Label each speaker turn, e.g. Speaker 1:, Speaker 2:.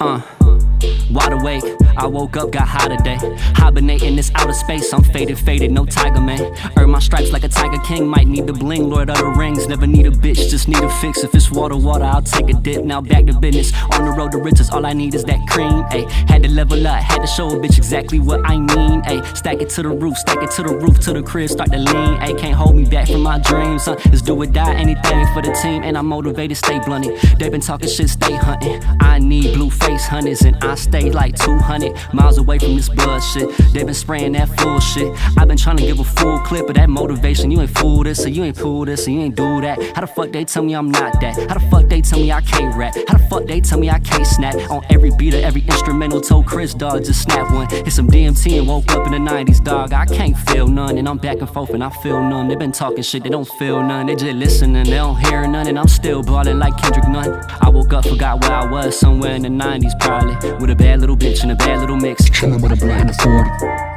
Speaker 1: Uh wide awake. I woke up, got high today. Hibernating this outer space, I'm faded, faded, no tiger man. Earn my stripes like a tiger king, might need the bling, Lord of the rings. Never need a bitch, just need a fix. If it's water, water, I'll take a dip. Now back to business. On the road to riches, all I need is that cream. Ayy, had to level up, had to show a bitch exactly what I mean. Ayy, stack it to the roof, stack it to the roof, to the crib, start to lean. Ayy, can't hold me back from my dreams. Huh? It's do or die, anything for the team, and I'm motivated, stay blunted. They been talking shit, stay hunting. I need blue face hunters, and I stay like 200 miles away from this bullshit. They been spraying that full shit. i been trying to give a full clip of that motivation. You ain't fool this, or you ain't pull this, or you ain't do that. How the fuck they tell me I'm not that? How the fuck they tell me I can't rap? How the fuck they tell me I can't snap? On every beat of every instrumental, told Chris, dog, just snap one. Hit some DMT and woke up in the 90s, dog. I can't feel none, and I'm back and forth and I feel none. They been talking shit, they don't feel none. They just listening, they don't hear none, and I'm still ballin' like Kendrick Nunn. I woke up, forgot where I was, somewhere in the 90s probably. With a bad little bitch and a bad little mix.
Speaker 2: Chillin' with a and a 40.